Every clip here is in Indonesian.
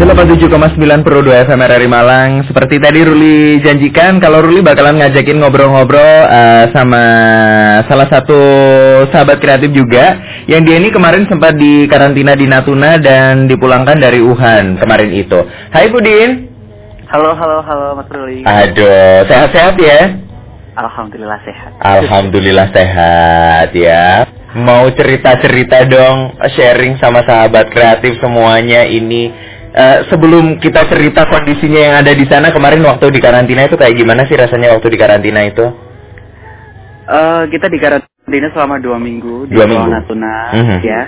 87,9 Pro 2 FM RRI Malang. Seperti tadi Ruli janjikan Kalau Ruli bakalan ngajakin ngobrol-ngobrol uh, Sama salah satu sahabat kreatif juga Yang dia ini kemarin sempat di karantina di Natuna Dan dipulangkan dari Wuhan kemarin itu. Hai Budin Halo, halo, halo Mas Ruli. Aduh, sehat-sehat ya? Alhamdulillah sehat. Alhamdulillah sehat ya. Mau cerita-cerita dong Sharing sama sahabat kreatif semuanya ini Uh, sebelum kita cerita kondisinya yang ada di sana kemarin waktu di karantina itu kayak gimana sih rasanya waktu di karantina itu? Uh, kita di karantina selama dua minggu dua di minggu. Natuna, uh -huh. ya.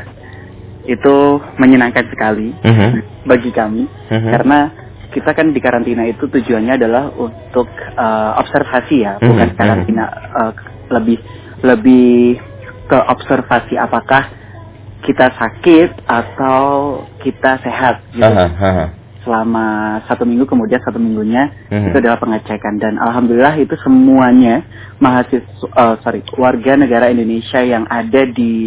Itu menyenangkan sekali uh -huh. bagi kami uh -huh. karena kita kan di karantina itu tujuannya adalah untuk uh, observasi ya, bukan uh -huh. karantina uh, lebih lebih ke observasi apakah kita sakit atau kita sehat gitu. Aha, aha. Selama satu minggu kemudian satu minggunya Mhm. itu adalah pengecekan dan alhamdulillah itu semuanya mahasiswa uh, sorry warga negara Indonesia yang ada di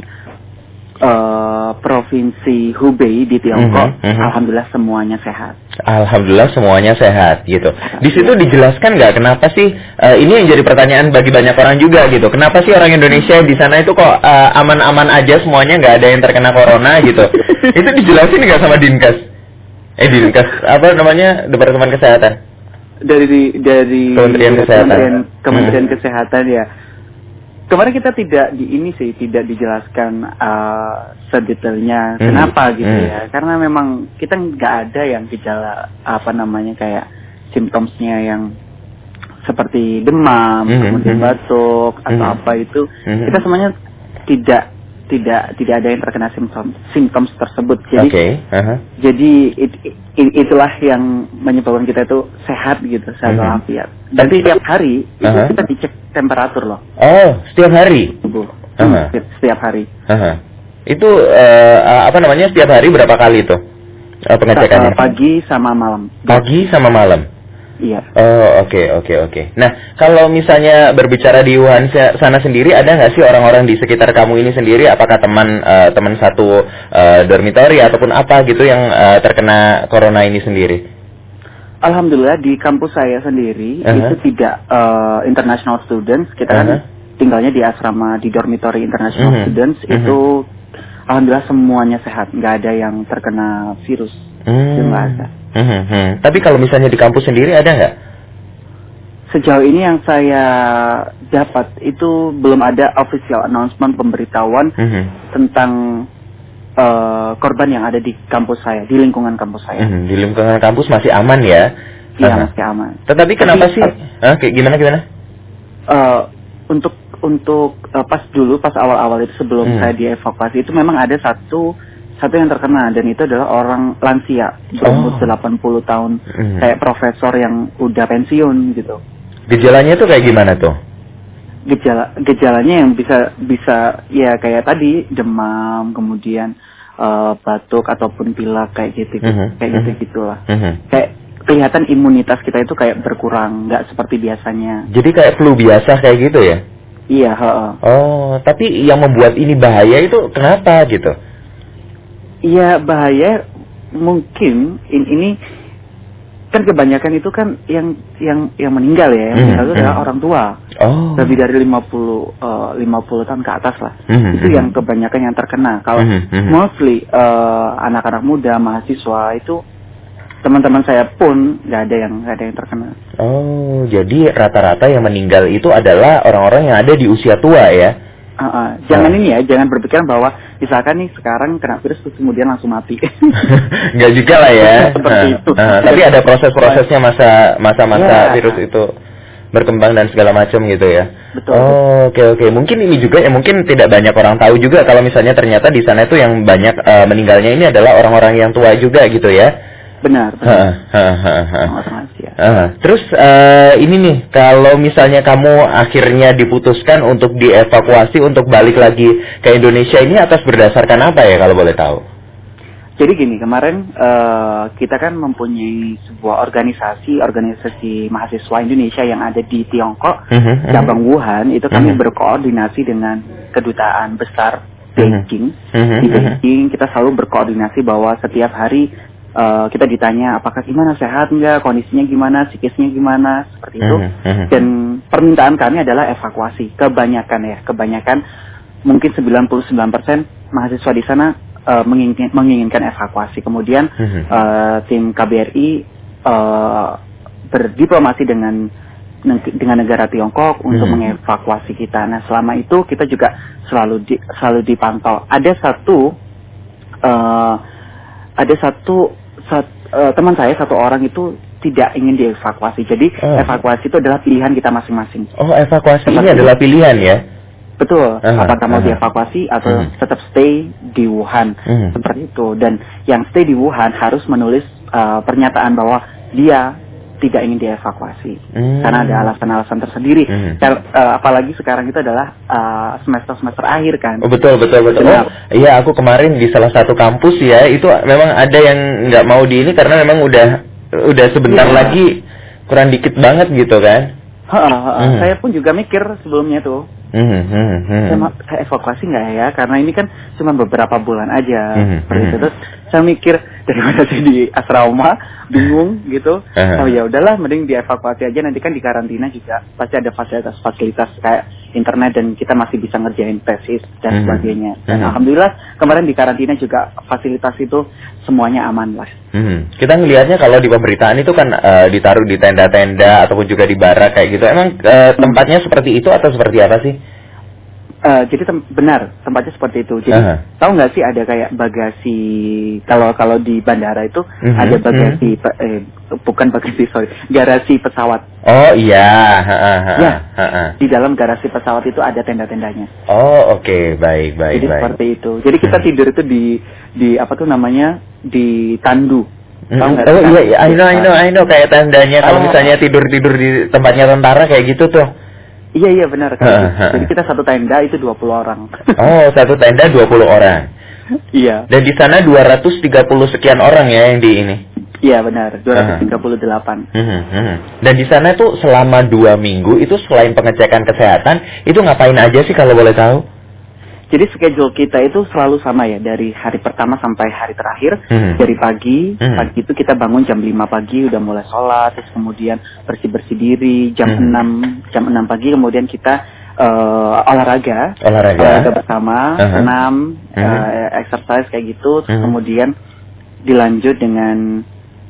uh, provinsi Hubei di Tiongkok, mhm. alhamdulillah semuanya sehat. Alhamdulillah semuanya sehat gitu. Di situ dijelaskan nggak kenapa sih uh, ini yang jadi pertanyaan bagi banyak orang juga gitu. Kenapa sih orang Indonesia di sana itu kok uh, aman-aman aja semuanya nggak ada yang terkena corona gitu? itu dijelasin nggak sama Dinkes? Eh Dinkes apa namanya Departemen Kesehatan? Dari dari Kementerian Kesehatan. Kementerian, Kementerian Hmm. Kesehatan ya. Kemarin kita tidak di ini sih tidak dijelaskan uh, sedetailnya Hmm. kenapa gitu Hmm. ya. Karena memang kita nggak ada yang gejala apa namanya kayak simptomsnya yang seperti demam, Hmm. kemudian Hmm. batuk atau Hmm. apa itu. Hmm. Kita semuanya tidak tidak tidak ada yang terkena simptom simptoms tersebut. Jadi Oke. aha. jadi it- it- itulah yang menyebabkan kita itu sehat gitu, sehat Mhm. walafiat. Dan setiap hari itu Aha. kita dicek temperatur loh Oh setiap hari. tubuh. Hmm, setiap, setiap hari. Aha. Itu uh, apa namanya setiap hari berapa kali itu uh, pengecekannya? Sa- pagi sama malam. Pagi sama malam. Iya. Oh oke oke oke. Nah kalau misalnya berbicara di Wuhan sa- sana sendiri ada nggak sih orang-orang di sekitar kamu ini sendiri? Apakah teman eh, teman satu eh, dormitory ataupun apa gitu yang eh, terkena corona ini sendiri? Alhamdulillah di kampus saya sendiri Aha. itu tidak eh, international students. Kita kan Aha. tinggalnya di asrama di dormitory international Mhm. students Mhm. itu alhamdulillah semuanya sehat, nggak ada yang terkena virus. Hmm. Ada. Hmm, hmm. Tapi kalau misalnya di kampus sendiri ada nggak? Sejauh ini yang saya dapat itu belum ada official announcement pemberitahuan Hmm, tentang eh, korban yang ada di kampus saya, di lingkungan kampus saya. hmm. Di lingkungan kampus masih aman ya? Iya Aha. masih aman. Tetapi kenapa Tapi, sih? Hah, kayak gimana gimana? Eh, untuk untuk eh, pas dulu pas awal-awal itu sebelum Hmm. saya dievakuasi itu memang ada satu satu yang terkena dan itu adalah orang lansia berumur Oh. 80 tahun Hmm. kayak profesor yang udah pensiun gitu. Gejalanya tuh kayak gimana tuh? gejala gejalanya yang bisa bisa ya kayak tadi demam kemudian eh, batuk ataupun pilek kayak gitu Mhm, kayak gitu gitulah Hmm. kayak kelihatan imunitas kita itu kayak berkurang nggak seperti biasanya Jadi kayak flu biasa kayak gitu ya? iya heeh. Oh, tapi yang membuat ini bahaya itu kenapa gitu? Iya bahaya mungkin in- ini kan kebanyakan itu kan yang yang yang meninggal ya yang Mhm, meninggal itu adalah mhm. orang tua Oh. lebih dari 50 eh, 50 tahun ke atas lah Mhm, itu mhm. yang kebanyakan yang terkena kalau Mhm, mhm. mostly eh, anak-anak muda mahasiswa itu teman-teman saya pun nggak ada yang nggak ada yang terkena Oh, jadi rata-rata yang meninggal itu adalah orang-orang yang ada di usia tua ya? Ah, ah. jangan ini ya jangan berpikiran bahwa misalkan nih sekarang kena virus terus kemudian langsung mati Enggak juga lah ya. Seperti Nah, itu. nah, tapi ada proses-prosesnya masa masa-masa Ya. virus itu berkembang dan segala macam gitu ya. Betul. Oh, oke oke. Mungkin ini juga ya mungkin tidak banyak orang tahu juga kalau misalnya ternyata di sana itu yang banyak eh, meninggalnya ini adalah orang-orang yang tua juga gitu ya. Benar Ha, benar ha, ha, ha. Orang rahasia. Ah, terus eh, ini nih, kalau misalnya kamu akhirnya diputuskan untuk dievakuasi untuk balik lagi ke Indonesia ini atas berdasarkan apa ya kalau boleh tahu? Jadi gini, kemarin eh, kita kan mempunyai sebuah organisasi, organisasi mahasiswa Indonesia yang ada di Tiongkok, Mhm, mhm. cabang Wuhan, itu kami Mhm. berkoordinasi dengan kedutaan besar. Beijing. Di. Beijing kita selalu berkoordinasi bahwa setiap hari uh, kita ditanya apakah gimana sehat nggak, kondisinya gimana, psikisnya gimana, seperti itu. Mhm, mhm. Dan permintaan kami adalah evakuasi. Kebanyakan ya, kebanyakan mungkin 99% mahasiswa di sana uh, mengingin- menginginkan evakuasi. Kemudian uh, tim KBRI uh, berdiplomasi dengan dengan negara Tiongkok untuk Mhm. mengevakuasi kita. Nah, selama itu kita juga selalu di, selalu dipantau. Ada satu uh, ada satu sat- uh, teman saya satu orang itu tidak ingin dievakuasi. Jadi Oh. evakuasi itu adalah pilihan kita masing-masing. Oh, evakuasi ini Seperti- adalah pilihan ya? Betul. Aha, Apakah mau aha. dievakuasi atau Mhm. tetap stay di Wuhan Mhm. seperti itu. Dan yang stay di Wuhan harus menulis uh, pernyataan bahwa dia tidak ingin dievakuasi Hmm. karena ada alasan-alasan tersendiri. Mhm. Kar- uh, apalagi sekarang itu adalah uh, semester-semester akhir kan. Oh, betul betul betul. Oh, iya aku kemarin di salah satu kampus ya itu memang ada yang nggak mau di ini karena memang udah udah sebentar Iya. lagi kurang dikit banget gitu kan. Ha, ha, ha. Mhm. Saya pun juga mikir sebelumnya tuh, Hmm, hmm, hmm. saya, ma- saya evakuasi nggak ya? Karena ini kan cuma beberapa bulan aja. Seperti itu. mhm. Terus saya mikir daripada saya di asrama bingung gitu. Aha. Oh ya udahlah, mending dievakuasi aja. Nanti kan di karantina juga pasti ada fasilitas-fasilitas kayak internet dan kita masih bisa ngerjain tesis dan Mhm. sebagainya. Dan Mhm. alhamdulillah kemarin di karantina juga fasilitas itu semuanya aman lah. Hmm. Kita ngelihatnya kalau di pemberitaan itu kan eh, ditaruh di tenda-tenda ataupun juga di barak kayak gitu. Emang eh, tempatnya seperti itu atau seperti apa sih? Eh, jadi tem- benar tempatnya seperti itu. Jadi Aha. tahu nggak sih ada kayak bagasi kalau kalau di bandara itu Mhm, ada bagasi pe- eh, bukan bagasi sorry garasi pesawat. Oh iya. Ha, ha, ha, Ya. ha, ha. Di dalam garasi pesawat itu ada tenda-tendanya. Oh oke baik baik Jadi baik. seperti itu. Jadi kita Hmm. tidur itu di di apa tuh namanya di tandu. Tahu nggak Oh iya, iya, I know, I know, I know kayak tendanya kalau Ah. misalnya tidur-tidur di tempatnya tentara kayak gitu tuh. Iya iya benar kan. Ha, ha. Jadi kita satu tenda itu 20 orang. Oh, satu tenda 20 orang. iya. Dan di sana 230 sekian orang ya yang di ini. Iya benar. 238. Hmm, hmm. Dan di sana tuh selama dua minggu itu selain pengecekan kesehatan itu ngapain aja sih kalau boleh tahu? Jadi schedule kita itu selalu sama ya dari hari pertama sampai hari terakhir. Hmm. Dari pagi, Hmm. pagi itu kita bangun jam 5 pagi udah mulai sholat, terus kemudian bersih-bersih diri jam Hmm. 6 jam 6 pagi kemudian kita eh, olahraga, Olahraga. bersama, Uh-huh. senam, Mhm. eh, exercise kayak gitu, terus Mhm. kemudian dilanjut dengan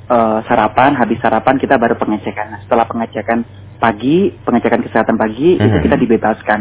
eh, sarapan, habis sarapan kita baru pengecekan. Nah, setelah pengecekan pagi, pengecekan kesehatan pagi itu Mhm. kita dibebaskan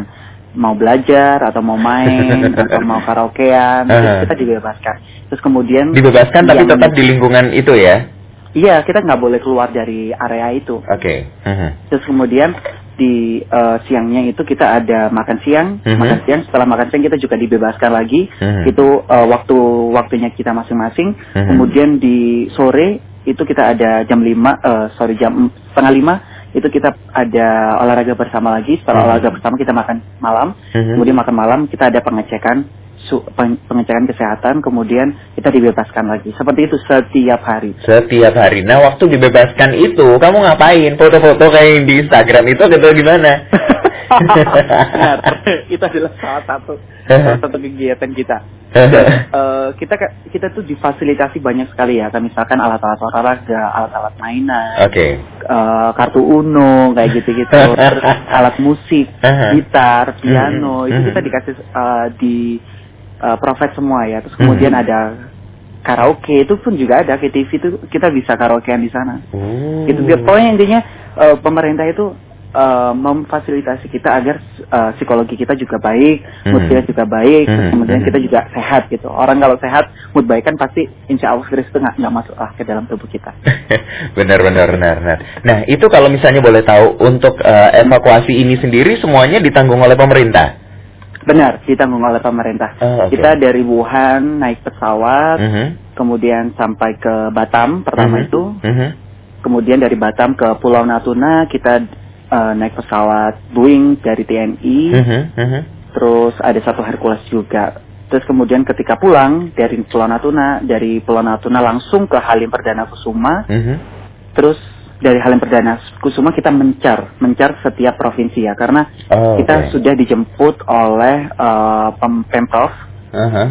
mau belajar atau mau main atau mau karaokean Uh-huh. kita dibebaskan. Terus kemudian Dibebaskan tapi tetap di lingkungan itu ya. Iya, kita nggak boleh keluar dari area itu. Oke. Hmm. Terus kemudian di eh, siangnya itu kita ada makan siang, Mhm. makan siang. Setelah makan siang kita juga dibebaskan lagi. Mhm. Itu eh, waktu waktunya kita masing-masing. Mhm. Kemudian di sore itu kita ada jam 5 eh, sorry jam setengah lima itu kita ada olahraga bersama lagi. Setelah Mhm. olahraga bersama kita makan malam. Mhm. Kemudian makan malam kita ada pengecekan su- peng- pengecekan kesehatan. Kemudian kita dibebaskan lagi. Seperti itu setiap hari. Setiap hari. Nah, waktu dibebaskan itu, kamu ngapain? Foto-foto kayak yang di Instagram itu gitu gimana? Benar. itu adalah salah satu salah satu kegiatan kita. Dan, eh, kita kita tuh difasilitasi banyak sekali ya, kayak misalkan alat-alat olahraga, alat-alat mainan, Oke. eh, kartu uno kayak gitu-gitu, alat musik, gitar, piano, Mhm, itu kita dikasih eh, di eh, provide semua ya. Terus kemudian Mhm. ada karaoke itu pun juga ada KTV itu kita bisa karaokean di sana. Oh. Gitu. Dia- Pokoknya intinya eh, pemerintah itu eh, memfasilitasi kita agar eh, psikologi kita juga baik, mood Mhm. kita juga baik, Mhm, kemudian mhm. kita juga sehat gitu. Orang kalau sehat, mood baik kan pasti insya Allah virus itu nggak masuk lah ke dalam tubuh kita. benar benar benar benar. Nah, itu kalau misalnya boleh tahu untuk eh, evakuasi ini sendiri semuanya ditanggung oleh pemerintah. Benar, ditanggung oleh pemerintah. Oh, oke. Kita dari Wuhan naik pesawat, Mhm. kemudian sampai ke Batam pertama Mhm. itu, Mhm. kemudian dari Batam ke Pulau Natuna kita eh, naik pesawat Boeing dari TNI. Mhm. Mhm. terus ada satu Hercules juga. Terus kemudian ketika pulang dari Pulau Natuna, dari Pulau Natuna langsung ke Halim Perdana Kusuma, Mhm. terus dari Halim Perdana Kusuma kita mencar, mencar setiap provinsi ya, karena Oh, kita sudah dijemput oleh eh, pem- pemprov Aha.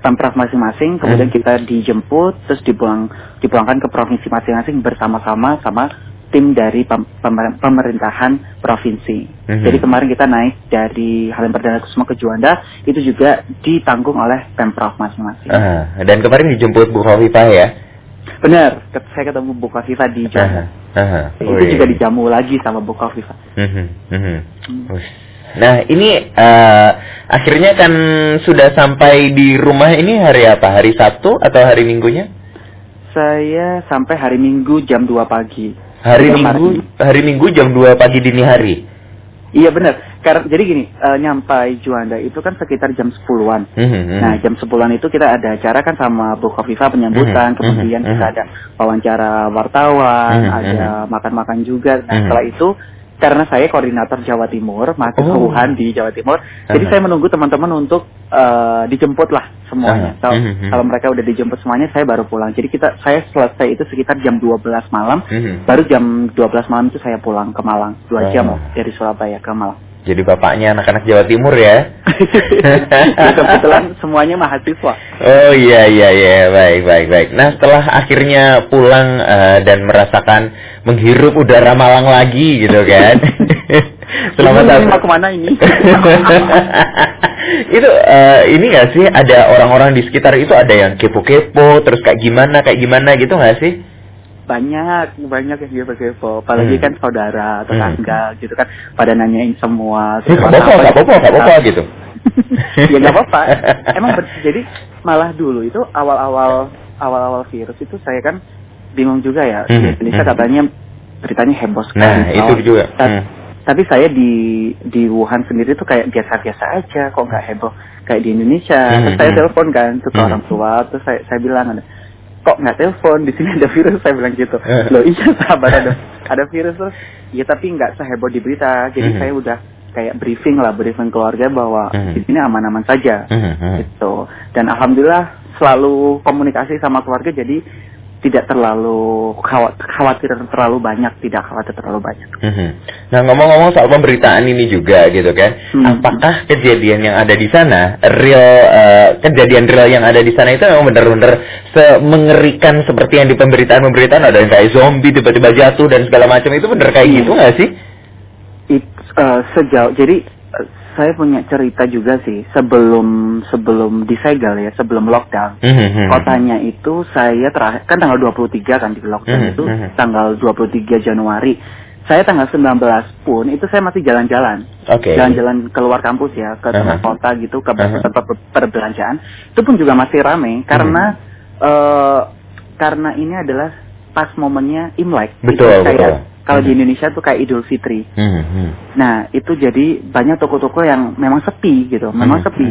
pemprov masing-masing, kemudian kita dijemput, terus dipulang dipulangkan ke provinsi masing-masing bersama-sama sama tim dari pem- pemer- pemerintahan provinsi. Mhm. Jadi kemarin kita naik dari Halim Perdana Kusuma ke Juanda, itu juga ditanggung oleh pemprov masing-masing. Ah, dan kemarin dijemput Bu Khofifah ya. Benar, saya ketemu Bu Kofifa di Juanda. Aha, aha. Itu Wih. juga dijamu lagi sama Bu Kofifa. Mhm, mhm. Hmm. Wih. Nah ini eh, akhirnya kan sudah sampai di rumah ini hari apa? Hari Sabtu atau hari Minggunya? Saya sampai hari Minggu jam 2 pagi. Hari Kemarin. Minggu, hari Minggu jam 2 pagi dini hari. Iya benar. Karena jadi gini, eh, nyampai Juanda itu kan sekitar jam 10-an. Mhm, mhm. Nah, jam 10-an itu kita ada acara kan sama Bu Kofifa penyambutan, Mhm, kemudian mhm, kita mhm. ada wawancara wartawan, Mhm, ada makan-makan juga. Nah, Mhm. setelah itu karena saya koordinator Jawa Timur, mahasiswa Oh. Wuhan di Jawa Timur, jadi Aha. saya menunggu teman-teman untuk eh, dijemput lah semuanya. Kalau, Mhm, mhm. kalau mereka udah dijemput semuanya, saya baru pulang. Jadi kita saya selesai itu sekitar jam 12 malam. Mhm. Baru jam 12 malam itu saya pulang ke Malang. Dua Oh. jam dari Surabaya ke Malang. Jadi bapaknya anak-anak Jawa Timur ya? Kebetulan semuanya mahasiswa. Oh iya iya iya baik baik baik. Nah setelah akhirnya pulang eh, dan merasakan menghirup udara Malang lagi gitu kan. Selama Ini satu- mau ke mana ini? itu eh, ini gak sih ada orang-orang di sekitar itu ada yang kepo-kepo terus kayak gimana kayak gimana gitu gak sih? Banyak banyak yang kepo-kepo apalagi Hmm. kan saudara Hmm. tetangga gitu kan pada nanyain semua Eh, gak apa-apa gak apa-apa gak apa-apa gitu. ya nggak apa-apa emang jadi malah dulu itu awal-awal awal-awal virus itu saya kan bingung juga ya Hmm, di Indonesia hmm. katanya beritanya heboh sekali Nah itu Kalau- juga. Hmm. tapi saya di di Wuhan sendiri tuh kayak biasa-biasa aja kok nggak heboh kayak di Indonesia Hmm, terus saya hmm. telepon kan ke Hmm. orang tua terus saya saya bilang kok nggak telepon di sini ada virus saya bilang gitu Eh. loh iya sahabat ada ada virus terus ya tapi nggak seheboh di berita jadi Hmm. saya udah kayak briefing lah briefing keluarga bahwa Hmm. di sini aman-aman saja Mhm, mhm. gitu dan alhamdulillah selalu komunikasi sama keluarga jadi tidak terlalu khawat- khawatir terlalu banyak tidak khawatir terlalu banyak Mhm. Nah ngomong-ngomong soal pemberitaan ini juga gitu kan, Hmm. apakah kejadian yang ada di sana real eh, kejadian real yang ada di sana itu memang benar-benar mengerikan seperti yang di pemberitaan-pemberitaan ada yang kayak zombie tiba-tiba jatuh dan segala macam itu benar kayak Hmm. gitu nggak sih? It, eh, sejauh jadi saya punya cerita juga sih sebelum sebelum disegel ya sebelum lockdown Mhm. kotanya itu saya terakhir kan tanggal 23 kan di lockdown Mhm, itu mhm. tanggal 23 Januari saya tanggal 19 pun itu saya masih jalan-jalan Oke. jalan-jalan keluar kampus ya ke tengah Aha. kota gitu ke Aha. tempat per- perbelanjaan itu pun juga masih ramai karena eh, karena ini adalah pas momennya Imlek Betul, betul. Kalau di Mhm. Indonesia tuh kayak Idul Fitri Mhm. nah itu jadi banyak toko-toko yang memang sepi gitu memang Mhm. sepi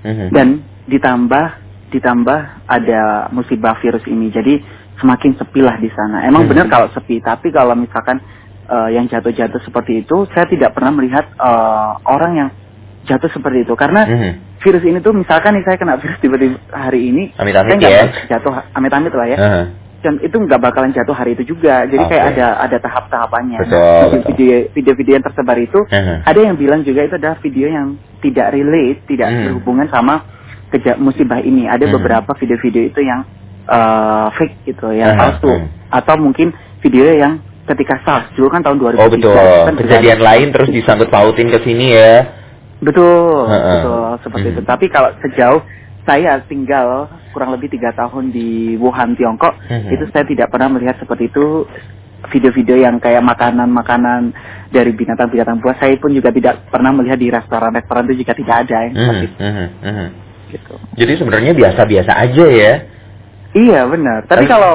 Mhm. dan ditambah ditambah ada musibah virus ini jadi semakin sepi lah di sana emang Hmm. benar kalau sepi tapi kalau misalkan eh, yang jatuh-jatuh seperti itu saya tidak pernah melihat eh, orang yang jatuh seperti itu karena Mhm. virus ini tuh misalkan nih saya kena virus tiba-tiba hari ini Amit-amit saya nggak ya. jatuh amit-amit lah ya Aha. Dan itu nggak bakalan jatuh hari itu juga jadi Oke. kayak ada ada tahap-tahapannya Betul, Nah, video-video yang tersebar itu Aha. ada yang bilang juga itu adalah video yang tidak relate, tidak Hmm. berhubungan sama keja musibah ini. Ada Hmm. beberapa video-video itu yang uh, fake gitu, yang Aha, palsu, hmm. atau mungkin video yang ketika SARS dulu kan tahun 2003 Oh betul. kan Kejadian terjadi. lain terus disangkut pautin ke sini ya. Betul, Heeh. betul seperti Hmm. itu. Tapi kalau sejauh saya tinggal kurang lebih tiga tahun di Wuhan, Tiongkok, Mhm. itu saya tidak pernah melihat seperti itu video-video yang kayak makanan-makanan dari binatang-binatang buas. Saya pun juga tidak pernah melihat di restoran-restoran itu juga tidak ada yang seperti Mhm, mhm, mhm. itu. Gitu. Jadi sebenarnya biasa-biasa aja ya. Iya benar. Tapi Tapi- kalau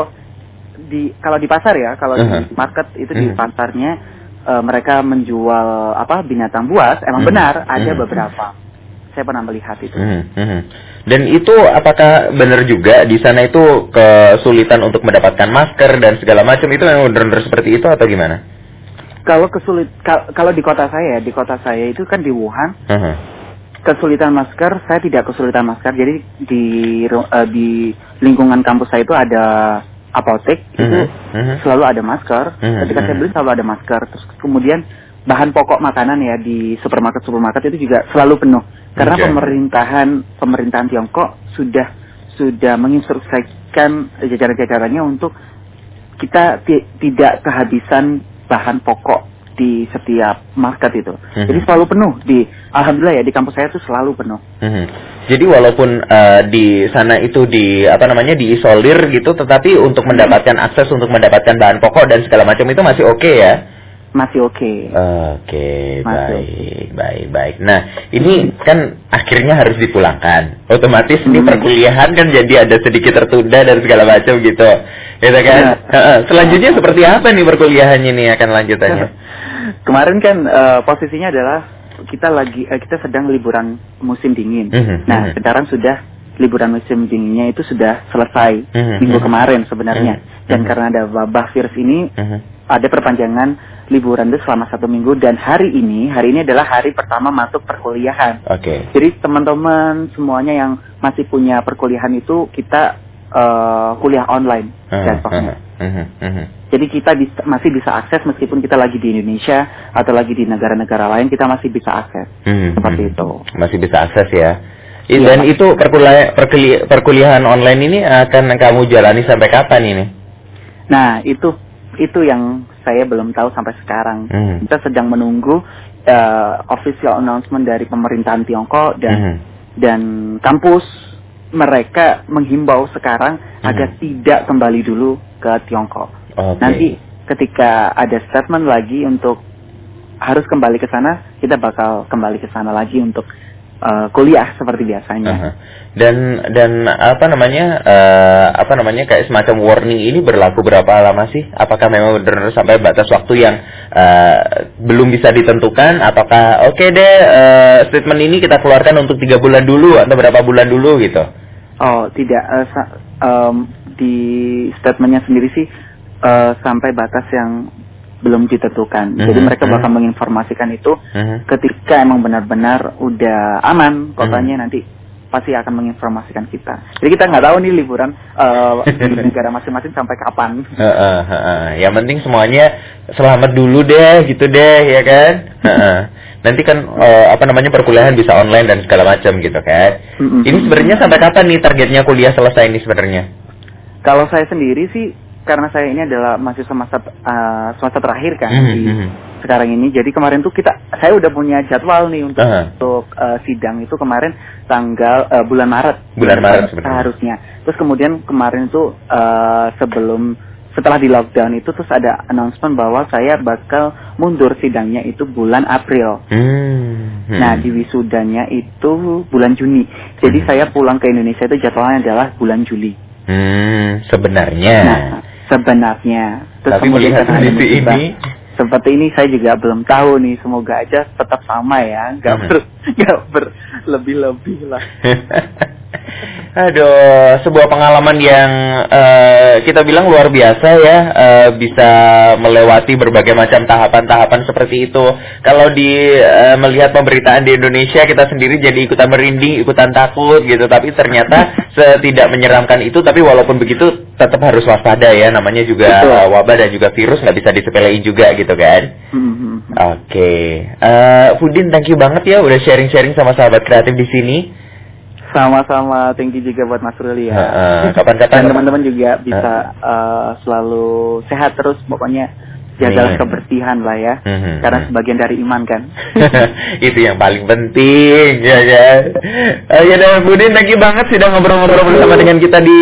di kalau di pasar ya, kalau Mhm. di market itu di Mhm. pasarnya eh, mereka menjual apa binatang buas, emang Mhm. benar ada Mhm. beberapa. Saya pernah melihat itu. Mhm, mhm. Dan itu apakah benar juga di sana itu kesulitan untuk mendapatkan masker dan segala macam itu memang benar-benar seperti itu atau gimana? Kalau kesulit kal- kalau di kota saya, di kota saya itu kan di Wuhan, Mhm. kesulitan masker, saya tidak kesulitan masker. Jadi di eh, di lingkungan kampus saya itu ada apotek, itu Mhm, mhm. selalu ada masker. Mhm, Ketika saya mhm. beli selalu ada masker. Terus kemudian bahan pokok makanan ya di supermarket supermarket itu juga selalu penuh. Karena Oke. pemerintahan pemerintahan Tiongkok sudah sudah menginstruksikan jajaran-jajarannya untuk kita ti- tidak kehabisan bahan pokok di setiap market itu. Mhm. Jadi selalu penuh di alhamdulillah ya di kampus saya itu selalu penuh. Mhm. Jadi walaupun eh, di sana itu di apa namanya diisolir gitu, tetapi untuk mendapatkan akses untuk mendapatkan bahan pokok dan segala macam itu masih oke ya. Masih oke. Oke, Masuk. baik, baik, baik. Nah, ini kan akhirnya harus dipulangkan. Otomatis ini Hmm. perkuliahan kan jadi ada sedikit tertunda dan segala macam gitu. Gitu kan? Ya. Selanjutnya seperti apa nih perkuliahannya nih akan lanjutannya? Kemarin kan eh, posisinya adalah kita lagi eh, kita sedang liburan musim dingin. Mhm, Nah, mhm. sekarang sudah liburan musim dinginnya itu sudah selesai Mhm, minggu mhm. kemarin sebenarnya. Mhm, Dan mhm. karena ada wabah virus ini Mhm. ada perpanjangan liburan itu selama satu minggu dan hari ini hari ini adalah hari pertama masuk perkuliahan. Oke. Jadi teman-teman semuanya yang masih punya perkuliahan itu kita eh, kuliah online jatuhnya. heeh, mhm, mhm. Jadi kita bisa, masih bisa akses meskipun kita lagi di Indonesia atau lagi di negara-negara lain kita masih bisa akses Hmm, seperti hmm. itu. Masih bisa akses ya. I- Iya, Dan itu perkuliah- perkuli- perkuliahan online ini akan kamu jalani sampai kapan ini? Nah itu itu yang saya belum tahu sampai sekarang. Hmm. Kita sedang menunggu eh, official announcement dari pemerintahan Tiongkok dan Mhm. dan kampus mereka menghimbau sekarang Hmm. agar tidak kembali dulu ke Tiongkok. Oke. Nanti ketika ada statement lagi untuk harus kembali ke sana, kita bakal kembali ke sana lagi untuk eh, kuliah seperti biasanya. Aha. Dan dan apa namanya eh, apa namanya kayak semacam warning ini berlaku berapa lama sih? Apakah memang benar sampai batas waktu yang eh, belum bisa ditentukan? Ataukah oke deh eh, statement ini kita keluarkan untuk tiga bulan dulu atau berapa bulan dulu gitu? Oh tidak, eh, sa- em, di statementnya sendiri sih eh, sampai batas yang belum ditentukan. Jadi Mhm, mereka bakal mhm. menginformasikan itu Mhm. ketika emang benar-benar udah aman kotanya Mhm. nanti pasti akan menginformasikan kita. Jadi kita nggak tahu nih liburan eh, di negara masing-masing sampai kapan. Heeh, heeh. Yang penting semuanya selamat dulu deh, gitu deh, ya kan? Heeh. Nanti kan eh, apa namanya perkuliahan bisa online dan segala macam gitu kan? Mm-mm. Ini sebenarnya sampai kapan nih targetnya kuliah selesai ini sebenarnya? Kalau saya sendiri sih karena saya ini adalah mahasiswa masa eh, semester terakhir kan Mhm, di mhm. sekarang ini. Jadi kemarin tuh kita saya udah punya jadwal nih untuk Aha. untuk eh, sidang itu kemarin tanggal eh, bulan Maret. Bulan Maret sebenarnya. seharusnya. Terus kemudian kemarin itu eh, sebelum setelah di lockdown itu terus ada announcement bahwa saya bakal mundur sidangnya itu bulan April. Hmm. hmm. Nah, di wisudanya itu bulan Juni. Jadi Hmm. saya pulang ke Indonesia itu jadwalnya adalah bulan Juli. Hmm, sebenarnya. Nah, sebenarnya. Tapi melihat kondisi ini, seperti ini saya juga belum tahu nih. Semoga aja tetap sama ya, nggak Hmm. ber, nggak berlebih-lebih lah. Aduh, sebuah pengalaman yang eh, kita bilang luar biasa ya, eh, bisa melewati berbagai macam tahapan-tahapan seperti itu. Kalau di eh, melihat pemberitaan di Indonesia, kita sendiri jadi ikutan merinding, ikutan takut gitu. Tapi ternyata tidak menyeramkan itu. Tapi walaupun begitu, tetap harus waspada ya. Namanya juga Betul. eh, wabah dan juga virus nggak bisa disepelein juga gitu kan. Hmm. Oke, Eh, Pudin, thank you banget ya udah sharing-sharing sama sahabat kreatif di sini. Sama-sama, thank you juga buat Mas Ruli ya. Heeh, kapan-kapan- Dan teman-teman juga bisa eh, selalu sehat terus, pokoknya jagalah kebersihan lah ya. Mhm. Karena sebagian dari iman kan. itu yang paling penting ya kan Eh, ya dan Budin you banget sudah ngobrol-ngobrol bersama dengan kita di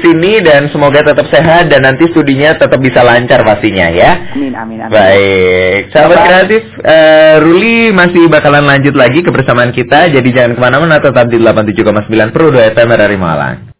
sini dan semoga tetap sehat dan nanti studinya tetap bisa lancar pastinya ya Amin, amin, amin. Baik, sahabat Bye-bye. kreatif, eh, Ruli masih bakalan lanjut lagi kebersamaan kita, jadi jangan ke mana-mana, tetap di 87,9 Pro 2 FM dari Malang.